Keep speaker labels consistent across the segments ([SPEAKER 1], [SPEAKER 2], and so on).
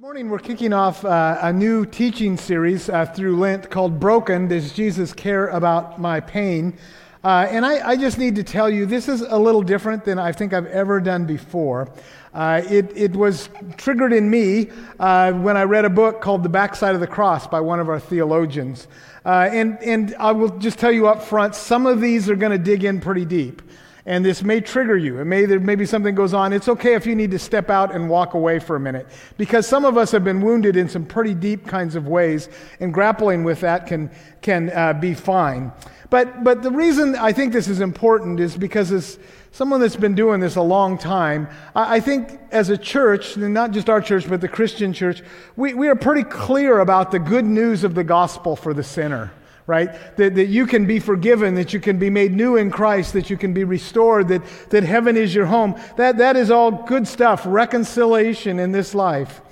[SPEAKER 1] morning we're kicking off uh, a new teaching series uh, through Lent called Broken Does Jesus Care About My Pain? Uh, and I, I, just need to tell you, this is a little different than I think I've ever done before. Uh, it, it, was triggered in me uh, when I read a book called The Backside of the Cross by one of our theologians. Uh, and, and I will just tell you up front some of these are going to dig in pretty deep and this may trigger you. It may there maybe something goes on. It's okay if you need to step out and walk away for a minute because some of us have been wounded in some pretty deep kinds of ways, and grappling with that can can uh, be fine. But but the reason I think this is important is because as someone that's been doing this a long time, I, I think as a church, and not just our church, but the Christian church, we, we are pretty clear about the good news of the gospel for the sinner right? That, that you can be forgiven, that you can be made new in Christ, that you can be restored, that, that heaven is your home. That, that is all good stuff, reconciliation in this life.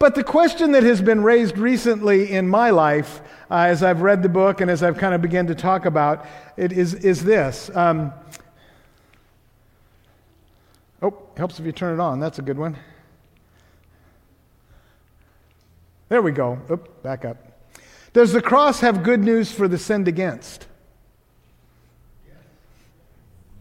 [SPEAKER 1] But the question that has been raised recently in my life, uh, as I've read the book and as I've kind of begun to talk about it, is, is this. Um, oh, helps if you turn it on. That's a good one. There we go. Oop, back up. Does the cross have good news for the sinned against?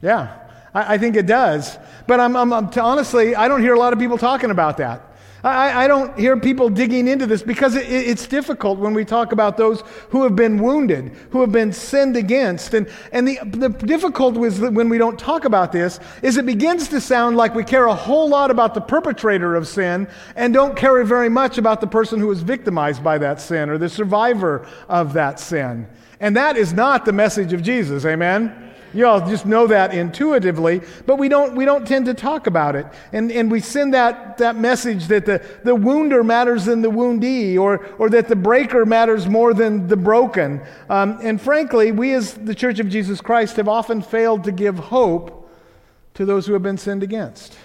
[SPEAKER 1] Yeah, I, I think it does. But I'm, I'm, I'm, honestly, I don't hear a lot of people talking about that. I, I don't hear people digging into this because it, it's difficult when we talk about those who have been wounded, who have been sinned against. And, and the, the difficulty is that when we don't talk about this is it begins to sound like we care a whole lot about the perpetrator of sin and don't care very much about the person who was victimized by that sin or the survivor of that sin. And that is not the message of Jesus. Amen? You all just know that intuitively, but we don't, we don't tend to talk about it. And, and we send that, that message that the, the wounder matters than the woundee, or, or that the breaker matters more than the broken. Um, and frankly, we as the Church of Jesus Christ have often failed to give hope to those who have been sinned against.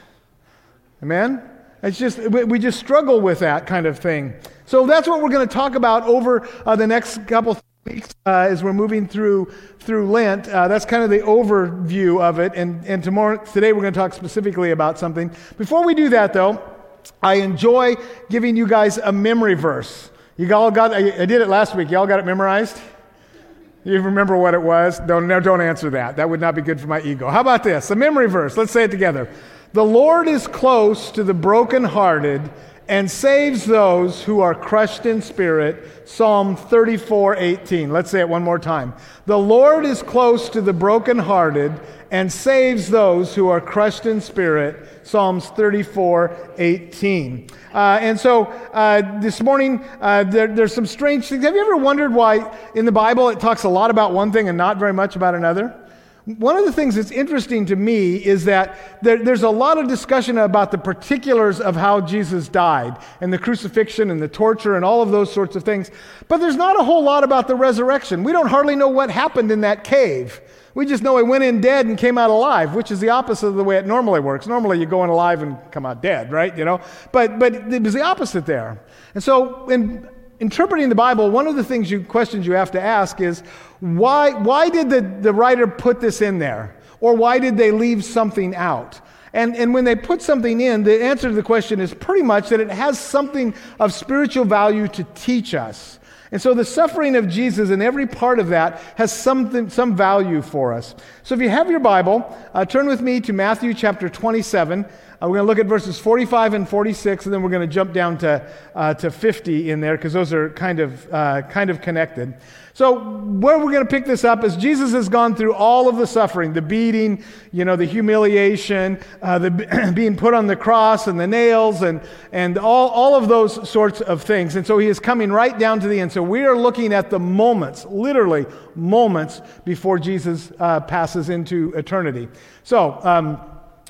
[SPEAKER 1] Amen? It's just, we just struggle with that kind of thing. So that's what we're going to talk about over uh, the next couple weeks uh, as we're moving through through Lent. Uh, that's kind of the overview of it. And, and tomorrow, today we're going to talk specifically about something. Before we do that, though, I enjoy giving you guys a memory verse. You all got, I, I did it last week. Y'all got it memorized? You remember what it was? Don't, no, don't answer that. That would not be good for my ego. How about this? A memory verse. Let's say it together. The Lord is close to the brokenhearted and saves those who are crushed in spirit. Psalm 34 18. Let's say it one more time. The Lord is close to the brokenhearted and saves those who are crushed in spirit. Psalms 34 18. Uh, and so uh, this morning, uh, there, there's some strange things. Have you ever wondered why in the Bible it talks a lot about one thing and not very much about another? One of the things that's interesting to me is that there, there's a lot of discussion about the particulars of how Jesus died and the crucifixion and the torture and all of those sorts of things. But there's not a whole lot about the resurrection. We don't hardly know what happened in that cave. We just know he went in dead and came out alive, which is the opposite of the way it normally works. Normally you go in alive and come out dead, right? You know? But, but it was the opposite there. And so in interpreting the Bible, one of the things you, questions you have to ask is why, why did the, the writer put this in there? Or why did they leave something out? And, and when they put something in, the answer to the question is pretty much that it has something of spiritual value to teach us. And so the suffering of Jesus and every part of that has something, some value for us. So if you have your Bible, uh, turn with me to Matthew chapter 27. Uh, we're going to look at verses 45 and 46, and then we're going to jump down to, uh, to 50 in there because those are kind of, uh, kind of connected. So, where we're going to pick this up is Jesus has gone through all of the suffering the beating, you know, the humiliation, uh, the being put on the cross and the nails, and, and all, all of those sorts of things. And so, he is coming right down to the end. So, we are looking at the moments, literally moments, before Jesus uh, passes into eternity. So, um,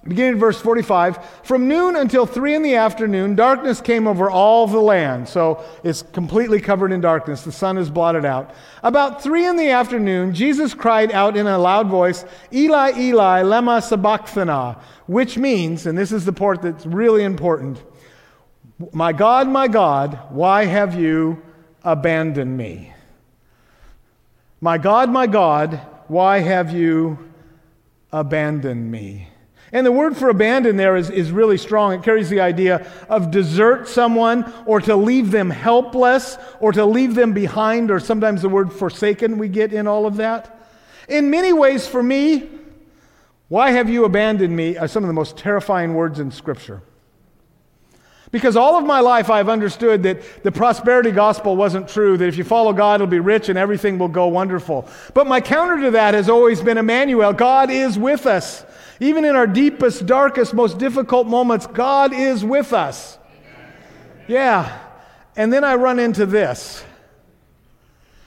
[SPEAKER 1] Beginning in verse 45, from noon until three in the afternoon, darkness came over all the land. So it's completely covered in darkness. The sun is blotted out. About three in the afternoon, Jesus cried out in a loud voice, Eli, Eli, lema sabachthani, which means, and this is the part that's really important, My God, my God, why have you abandoned me? My God, my God, why have you abandoned me? And the word for abandon there is, is really strong. It carries the idea of desert someone or to leave them helpless or to leave them behind, or sometimes the word forsaken we get in all of that. In many ways, for me, why have you abandoned me are some of the most terrifying words in Scripture. Because all of my life I've understood that the prosperity gospel wasn't true, that if you follow God, it'll be rich and everything will go wonderful. But my counter to that has always been Emmanuel. God is with us. Even in our deepest, darkest, most difficult moments, God is with us. Yeah. And then I run into this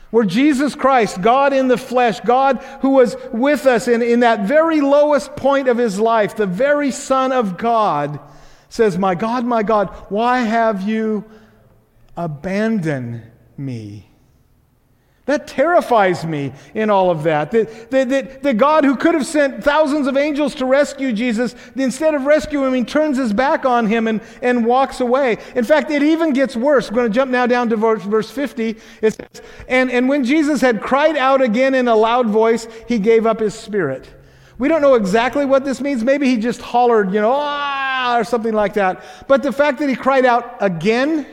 [SPEAKER 1] where Jesus Christ, God in the flesh, God who was with us in, in that very lowest point of his life, the very Son of God, says, My God, my God, why have you abandoned me? That terrifies me in all of that. That, that, that. the God who could have sent thousands of angels to rescue Jesus, instead of rescuing him, he turns his back on him and, and walks away. In fact, it even gets worse. We're going to jump now down to verse, verse 50. It says, and, and when Jesus had cried out again in a loud voice, he gave up his spirit. We don't know exactly what this means. Maybe he just hollered, you know, ah, or something like that. But the fact that he cried out again,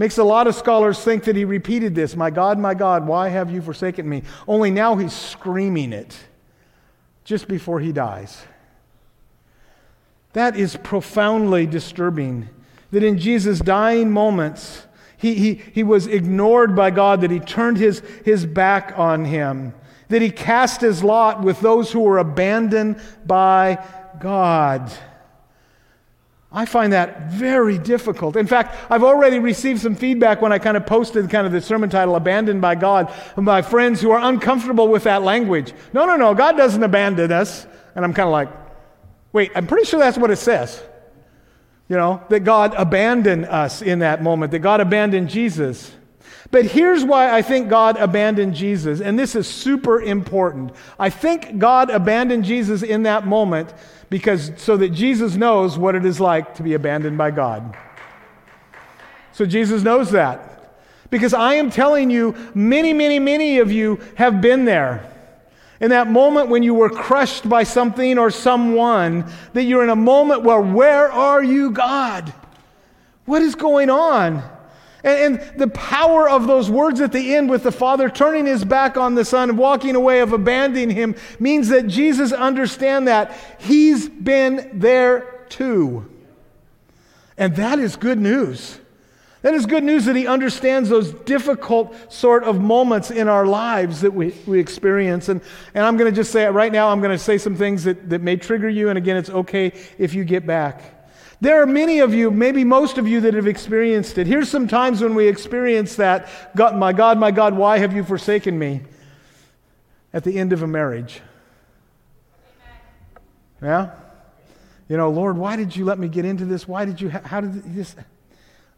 [SPEAKER 1] Makes a lot of scholars think that he repeated this My God, my God, why have you forsaken me? Only now he's screaming it just before he dies. That is profoundly disturbing. That in Jesus' dying moments, he, he, he was ignored by God, that he turned his, his back on him, that he cast his lot with those who were abandoned by God. I find that very difficult. In fact, I've already received some feedback when I kind of posted kind of the sermon title, Abandoned by God, from my friends who are uncomfortable with that language. No, no, no, God doesn't abandon us. And I'm kind of like, wait, I'm pretty sure that's what it says. You know, that God abandoned us in that moment, that God abandoned Jesus. But here's why I think God abandoned Jesus, and this is super important. I think God abandoned Jesus in that moment because so that Jesus knows what it is like to be abandoned by God. So Jesus knows that. Because I am telling you, many, many, many of you have been there. In that moment when you were crushed by something or someone, that you're in a moment where, where are you, God? What is going on? And, the power of those words at the end with the Father turning his back on the Son and walking away of abandoning him means that Jesus understands that he's been there too. And that is good news. That is good news that he understands those difficult sort of moments in our lives that we, we experience. And, and I'm going to just say it right now. I'm going to say some things that, that may trigger you. And again, it's okay if you get back. There are many of you, maybe most of you, that have experienced it. Here's some times when we experience that God, my God, my God, why have you forsaken me? At the end of a marriage. Yeah? You know, Lord, why did you let me get into this? Why did you, how did this,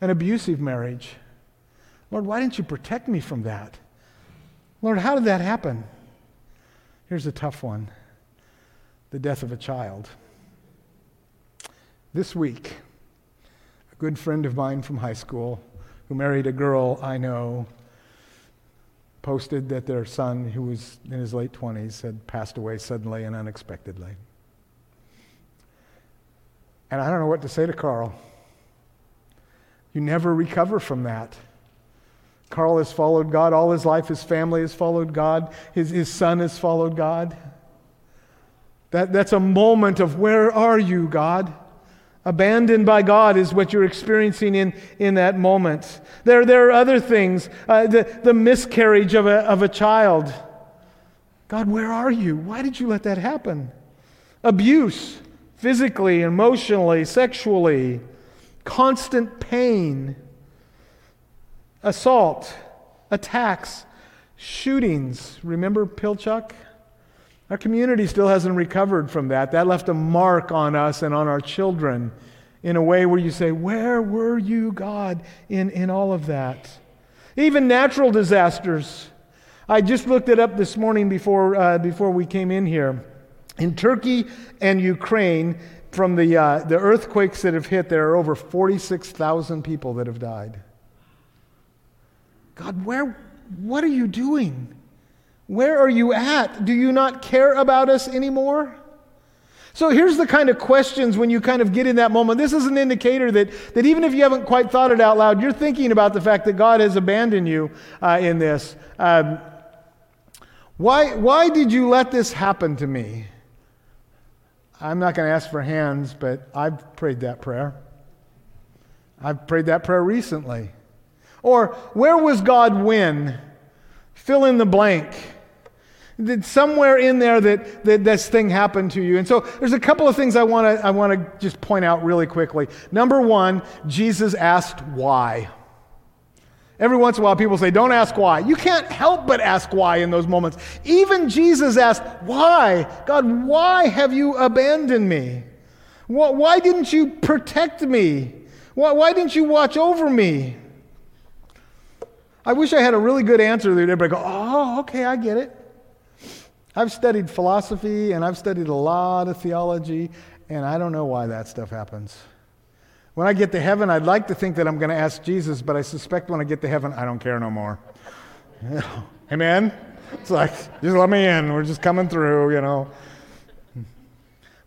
[SPEAKER 1] an abusive marriage? Lord, why didn't you protect me from that? Lord, how did that happen? Here's a tough one the death of a child. This week, a good friend of mine from high school who married a girl I know posted that their son, who was in his late 20s, had passed away suddenly and unexpectedly. And I don't know what to say to Carl. You never recover from that. Carl has followed God all his life. His family has followed God. His, his son has followed God. That, that's a moment of where are you, God? Abandoned by God is what you're experiencing in, in that moment. There, there are other things. Uh, the, the miscarriage of a, of a child. God, where are you? Why did you let that happen? Abuse, physically, emotionally, sexually, constant pain, assault, attacks, shootings. Remember Pilchuck? Our community still hasn't recovered from that. That left a mark on us and on our children in a way where you say, Where were you, God, in, in all of that? Even natural disasters. I just looked it up this morning before, uh, before we came in here. In Turkey and Ukraine, from the, uh, the earthquakes that have hit, there are over 46,000 people that have died. God, where, what are you doing? Where are you at? Do you not care about us anymore? So here's the kind of questions when you kind of get in that moment. This is an indicator that, that even if you haven't quite thought it out loud, you're thinking about the fact that God has abandoned you uh, in this. Um, why, why did you let this happen to me? I'm not going to ask for hands, but I've prayed that prayer. I've prayed that prayer recently. Or, where was God when? Fill in the blank. That somewhere in there that, that this thing happened to you. And so there's a couple of things I want to I want to just point out really quickly. Number one, Jesus asked why. Every once in a while, people say, Don't ask why. You can't help but ask why in those moments. Even Jesus asked, Why? God, why have you abandoned me? Why didn't you protect me? Why didn't you watch over me? I wish I had a really good answer that everybody go, Oh, okay, I get it. I've studied philosophy and I've studied a lot of theology, and I don't know why that stuff happens. When I get to heaven, I'd like to think that I'm going to ask Jesus, but I suspect when I get to heaven, I don't care no more. Amen? It's like, just let me in. We're just coming through, you know.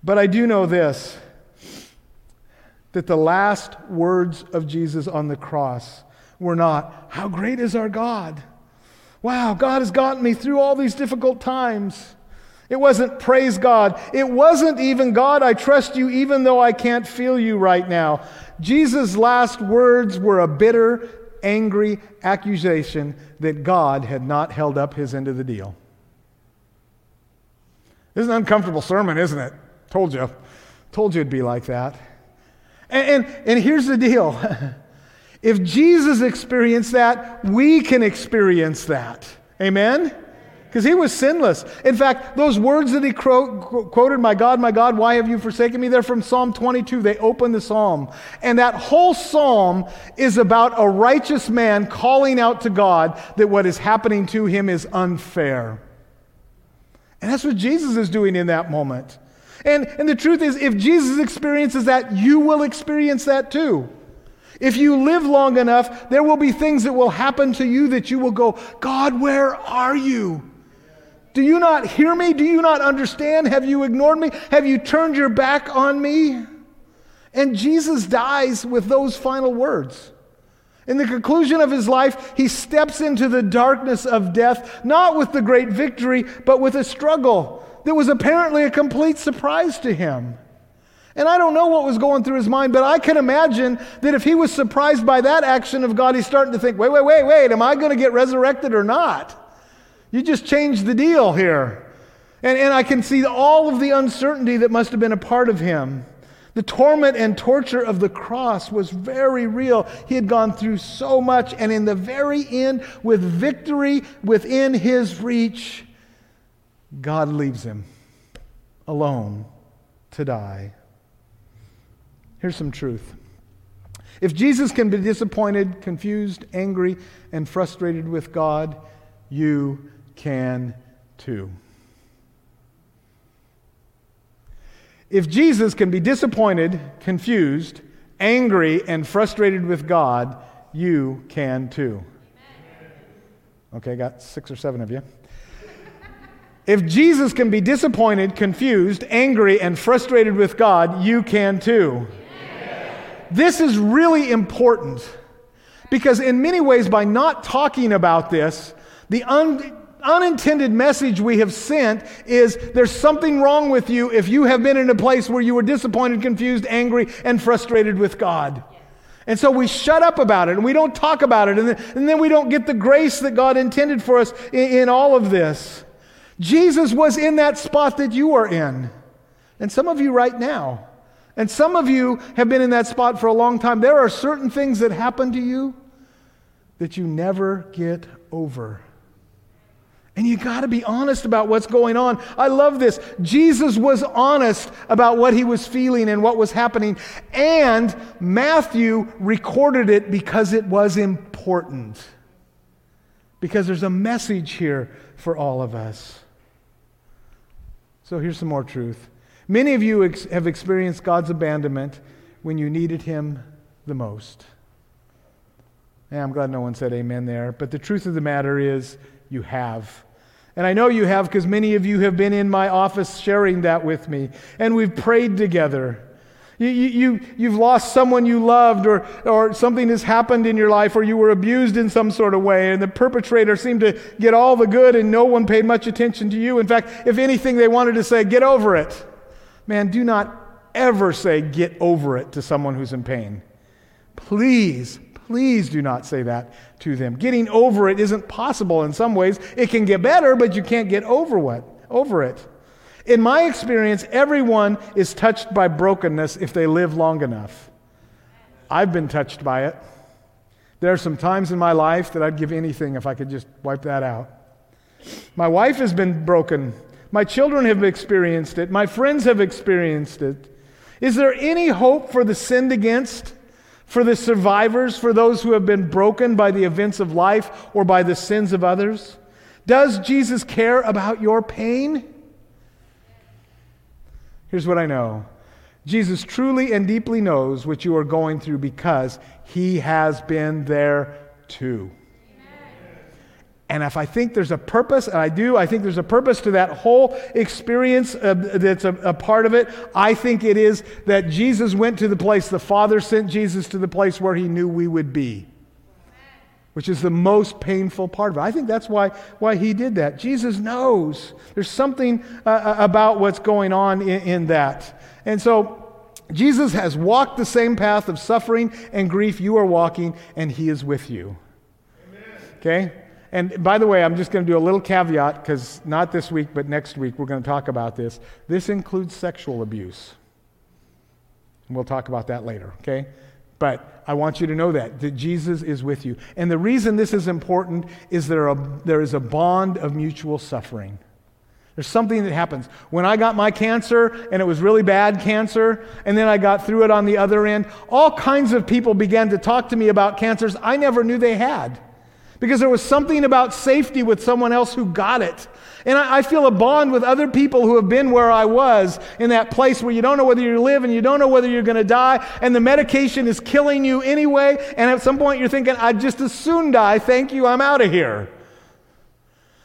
[SPEAKER 1] But I do know this that the last words of Jesus on the cross were not, How great is our God? Wow, God has gotten me through all these difficult times. It wasn't praise God. It wasn't even God, I trust you even though I can't feel you right now. Jesus' last words were a bitter, angry accusation that God had not held up his end of the deal. This is an uncomfortable sermon, isn't it? Told you. Told you it'd be like that. And, and, and here's the deal if Jesus experienced that, we can experience that. Amen? because he was sinless. In fact, those words that he quoted, My God, my God, why have you forsaken me? They're from Psalm 22. They open the psalm. And that whole psalm is about a righteous man calling out to God that what is happening to him is unfair. And that's what Jesus is doing in that moment. And, and the truth is, if Jesus experiences that, you will experience that too. If you live long enough, there will be things that will happen to you that you will go, God, where are you? Do you not hear me? Do you not understand? Have you ignored me? Have you turned your back on me? And Jesus dies with those final words. In the conclusion of his life, he steps into the darkness of death, not with the great victory, but with a struggle that was apparently a complete surprise to him. And I don't know what was going through his mind, but I can imagine that if he was surprised by that action of God, he's starting to think, wait, wait, wait, wait, am I going to get resurrected or not? You just changed the deal here. And, and I can see all of the uncertainty that must have been a part of him. The torment and torture of the cross was very real. He had gone through so much, and in the very end, with victory within his reach, God leaves him alone to die. Here's some truth. If Jesus can be disappointed, confused, angry, and frustrated with God, you can too. If Jesus can be disappointed, confused, angry, and frustrated with God, you can too. Okay, got six or seven of you. If Jesus can be disappointed, confused, angry, and frustrated with God, you can too. This is really important because, in many ways, by not talking about this, the un- unintended message we have sent is there's something wrong with you if you have been in a place where you were disappointed, confused, angry, and frustrated with God. And so we shut up about it and we don't talk about it, and then, and then we don't get the grace that God intended for us in, in all of this. Jesus was in that spot that you are in. And some of you right now. And some of you have been in that spot for a long time. There are certain things that happen to you that you never get over. And you got to be honest about what's going on. I love this. Jesus was honest about what he was feeling and what was happening. And Matthew recorded it because it was important. Because there's a message here for all of us. So here's some more truth. Many of you ex- have experienced God's abandonment when you needed him the most. Yeah, I'm glad no one said amen there. But the truth of the matter is, you have. And I know you have because many of you have been in my office sharing that with me. And we've prayed together. You, you, you, have lost someone you loved, or, or something has happened in your life, or you were abused in some sort of way, and the perpetrator seemed to get all the good, and no one paid much attention to you. In fact, if anything, they wanted to say, Get over it. Man, do not ever say, Get over it to someone who's in pain. Please, please do not say that to them. Getting over it isn't possible in some ways. It can get better, but you can't get over what? Over it. In my experience, everyone is touched by brokenness if they live long enough. I've been touched by it. There are some times in my life that I'd give anything if I could just wipe that out. My wife has been broken. My children have experienced it. My friends have experienced it. Is there any hope for the sinned against, for the survivors, for those who have been broken by the events of life or by the sins of others? Does Jesus care about your pain? Here's what I know Jesus truly and deeply knows what you are going through because he has been there too. And if I think there's a purpose, and I do, I think there's a purpose to that whole experience uh, that's a, a, part of it. I think it is that Jesus went to the place, the Father sent Jesus to the place where he knew we would be which is the most painful part of it. I think that's why, why he did that. Jesus knows there's something uh, uh, about what's going on in, in that. And so Jesus has walked the same path of suffering and grief you are walking, and he is with you. Amen. Okay? And by the way, I'm just going to do a little caveat because not this week, but next week, we're going to talk about this. This includes sexual abuse. And we'll talk about that later, okay? But I want you to know that, that Jesus is with you. And the reason this is important is there, a, there is a bond of mutual suffering. There's something that happens. When I got my cancer, and it was really bad cancer, and then I got through it on the other end, all kinds of people began to talk to me about cancers I never knew they had. Because there was something about safety with someone else who got it. And I, I, feel a bond with other people who have been where I was in that place where you don't know whether you live and you don't know whether you're going to die, and the medication is killing you anyway. And at some point you're thinking, I'd just as soon die. Thank you, I'm out of here.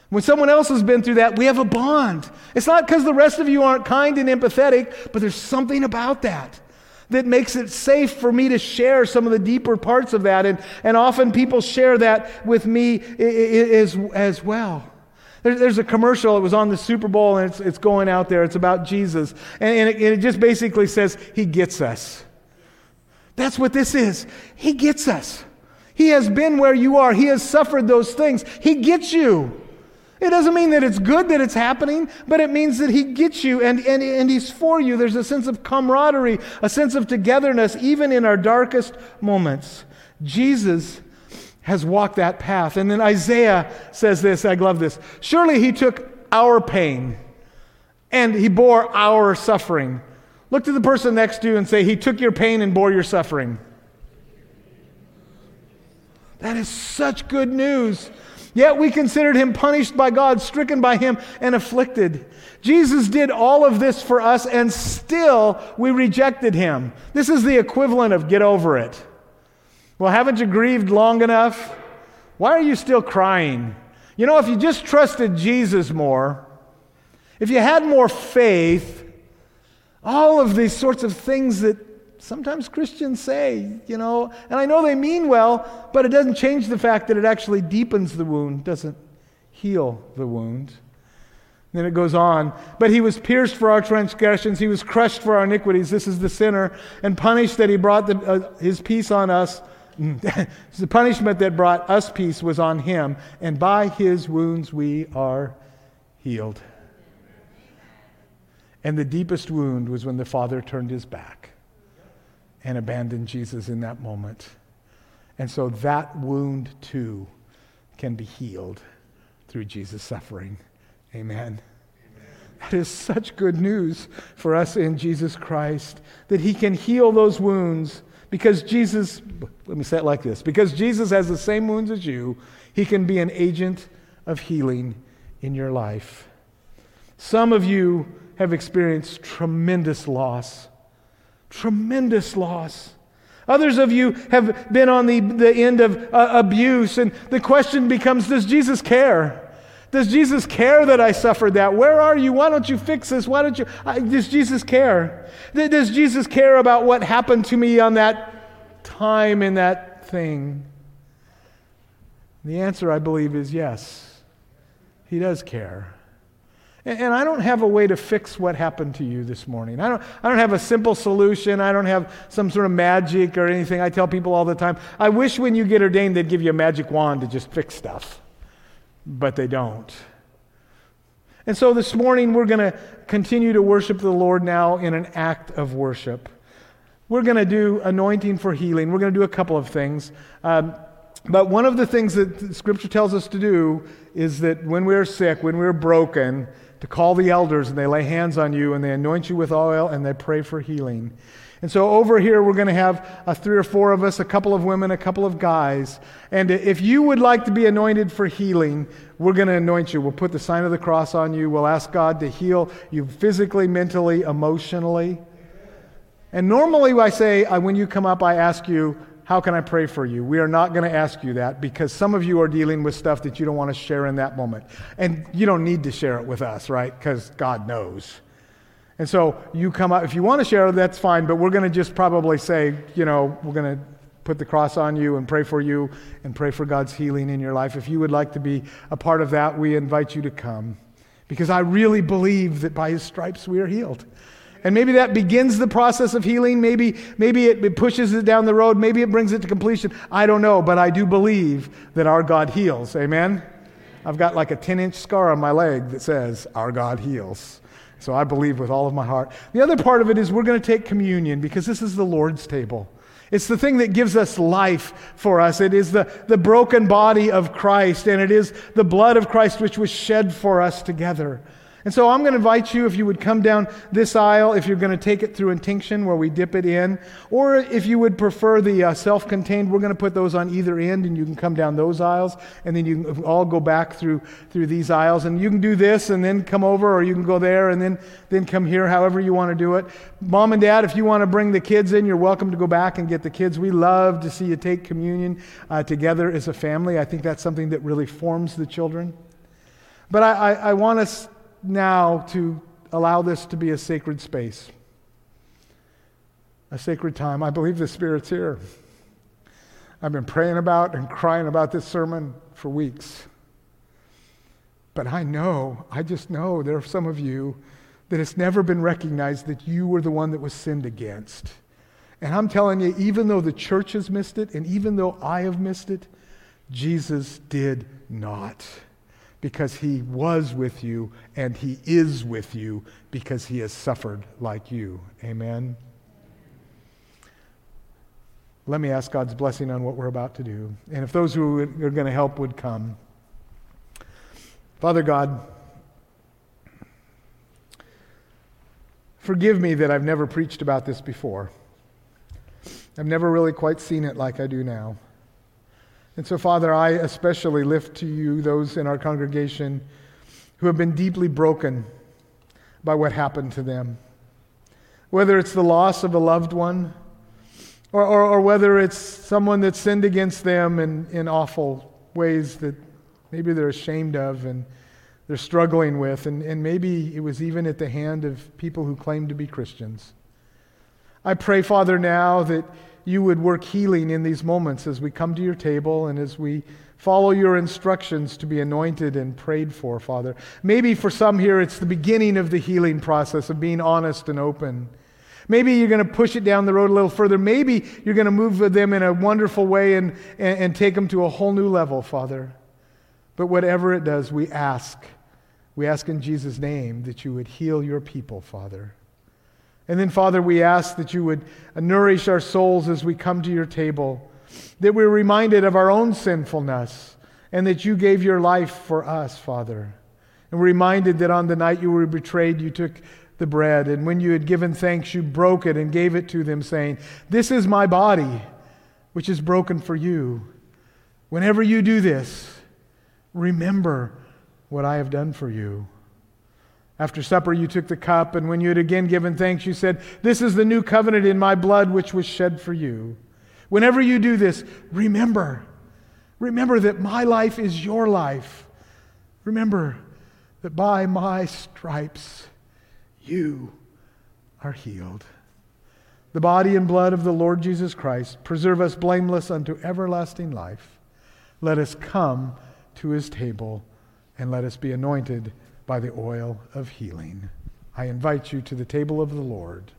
[SPEAKER 1] When someone else has been through that, we have a bond. It's not because the rest of you aren't kind and empathetic, but there's something about that that makes it safe for me to share some of the deeper parts of that. And, and often people share that with me as, as well. There's a commercial, it was on the Super Bowl, and it's, it's going out there. It's about Jesus. And, and, it, and it just basically says, He gets us. That's what this is. He gets us. He has been where you are, He has suffered those things. He gets you. It doesn't mean that it's good that it's happening, but it means that He gets you and, and, and He's for you. There's a sense of camaraderie, a sense of togetherness, even in our darkest moments. Jesus has walked that path. And then Isaiah says this I love this. Surely he took our pain and he bore our suffering. Look to the person next to you and say, He took your pain and bore your suffering. That is such good news. Yet we considered him punished by God, stricken by him, and afflicted. Jesus did all of this for us, and still we rejected him. This is the equivalent of get over it. Well, haven't you grieved long enough? Why are you still crying? You know, if you just trusted Jesus more, if you had more faith, all of these sorts of things that sometimes Christians say, you know, and I know they mean well, but it doesn't change the fact that it actually deepens the wound, doesn't heal the wound. Then it goes on. But he was pierced for our transgressions, he was crushed for our iniquities. This is the sinner, and punished that he brought the, uh, his peace on us. the punishment that brought us peace was on him, and by his wounds we are healed. And the deepest wound was when the Father turned his back and abandoned Jesus in that moment. And so that wound too can be healed through Jesus' suffering. Amen. That is such good news for us in Jesus Christ that He can heal those wounds because Jesus, let me say it like this because Jesus has the same wounds as you, he can be an agent of healing in your life. Some of you have experienced tremendous loss. Tremendous loss. Others of you have been on the, the end of uh, abuse, and the question becomes Does Jesus care? Does Jesus care that I suffered that? Where are you? Why don't you fix this? Why don't you? Does Jesus care? Does Jesus care about what happened to me on that time in that thing? The answer, I believe, is yes. He does care. And I don't have a way to fix what happened to you this morning. I don't, I don't have a simple solution. I don't have some sort of magic or anything. I tell people all the time I wish when you get ordained they'd give you a magic wand to just fix stuff, but they don't. And so this morning we're going to continue to worship the Lord now in an act of worship. We're going to do anointing for healing. We're going to do a couple of things. Um, but one of the things that Scripture tells us to do is that when we're sick, when we're broken, to call the elders and they lay hands on you and they anoint you with oil and they pray for healing. And so over here, we're going to have uh, three or four of us, a couple of women, a couple of guys. And if you would like to be anointed for healing, we're going to anoint you. We'll put the sign of the cross on you. We'll ask God to heal you physically, mentally, emotionally. And normally, I say, uh, when you come up, I ask you, how can I pray for you? We are not going to ask you that because some of you are dealing with stuff that you don't want to share in that moment. And you don't need to share it with us, right? Because God knows. And so you come up, if you want to share, that's fine, but we're going to just probably say, you know, we're going to put the cross on you and pray for you and pray for God's healing in your life. If you would like to be a part of that, we invite you to come because I really believe that by his stripes we are healed. And maybe that begins the process of healing. Maybe, maybe it, it pushes it down the road. Maybe it brings it to completion. I don't know, but I do believe that our God heals. Amen? I've got like a 10 inch scar on my leg that says, Our God heals. So I believe with all of my heart. The other part of it is we're going to take communion because this is the Lord's table. It's the thing that gives us life for us. It is the, the broken body of Christ, and it is the blood of Christ which was shed for us together. And so I'm going to invite you, if you would come down this aisle, if you're going to take it through intinction where we dip it in, or if you would prefer the uh, self contained, we're going to put those on either end and you can come down those aisles and then you can all go back through, through these aisles. And you can do this and then come over, or you can go there and then, then come here, however you want to do it. Mom and dad, if you want to bring the kids in, you're welcome to go back and get the kids. We love to see you take communion uh, together as a family. I think that's something that really forms the children. But I, I, I want us now to allow this to be a sacred space, a sacred time. I believe the Spirit's here. I've been praying about and crying about this sermon for weeks. But I know, I just know there are some of you that it's never been recognized that you were the one that was sinned against. And I'm telling you, even though the church has missed it, and even though I have missed it, Jesus did not because he was with you and he is with you because he has suffered like you. Amen. Let me ask God's blessing on what we're about to do. And if those who are going to help would come. Father God, forgive me that I've never preached about this before. I've never really quite seen it like I do now. And so, Father, I especially lift to you those in our congregation who have been deeply broken by what happened to them. Whether it's the loss of a loved one, or, or, or whether it's someone that sinned against them in, in awful ways that maybe they're ashamed of and they're struggling with, and, and maybe it was even at the hand of people who claim to be Christians. I pray, Father, now that you would work healing in these moments as we come to your table and as we follow your instructions to be anointed and prayed for, Father. Maybe for some here, it's the beginning of the healing process of being honest and open. Maybe you're going to push it down the road a little further. Maybe you're going to move with them in a wonderful way and, and, and take them to a whole new level, Father. But whatever it does, we ask. We ask in Jesus' name that you would heal your people, Father. And then, Father, we ask that you would nourish our souls as we come to your table, that we're reminded of our own sinfulness, and that you gave your life for us, Father. And we're reminded that on the night you were betrayed, you took the bread, and when you had given thanks, you broke it and gave it to them, saying, This is my body, which is broken for you. Whenever you do this, remember what I have done for you. After supper, you took the cup, and when you had again given thanks, you said, This is the new covenant in my blood, which was shed for you. Whenever you do this, remember, remember that my life is your life. Remember that by my stripes you are healed. The body and blood of the Lord Jesus Christ preserve us blameless unto everlasting life. Let us come to his table and let us be anointed by the oil of healing. I invite you to the table of the Lord.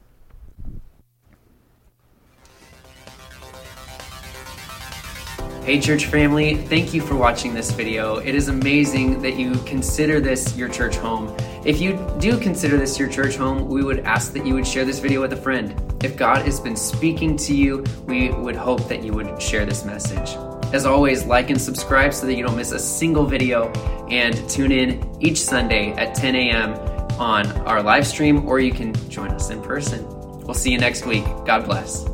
[SPEAKER 2] Hey, church family, thank you for watching this video. It is amazing that you consider this your church home. If you do consider this your church home, we would ask that you would share this video with a friend. If God has been speaking to you, we would hope that you would share this message. As always, like and subscribe so that you don't miss a single video, and tune in each Sunday at 10 a.m. on our live stream, or you can join us in person. We'll see you next week. God bless.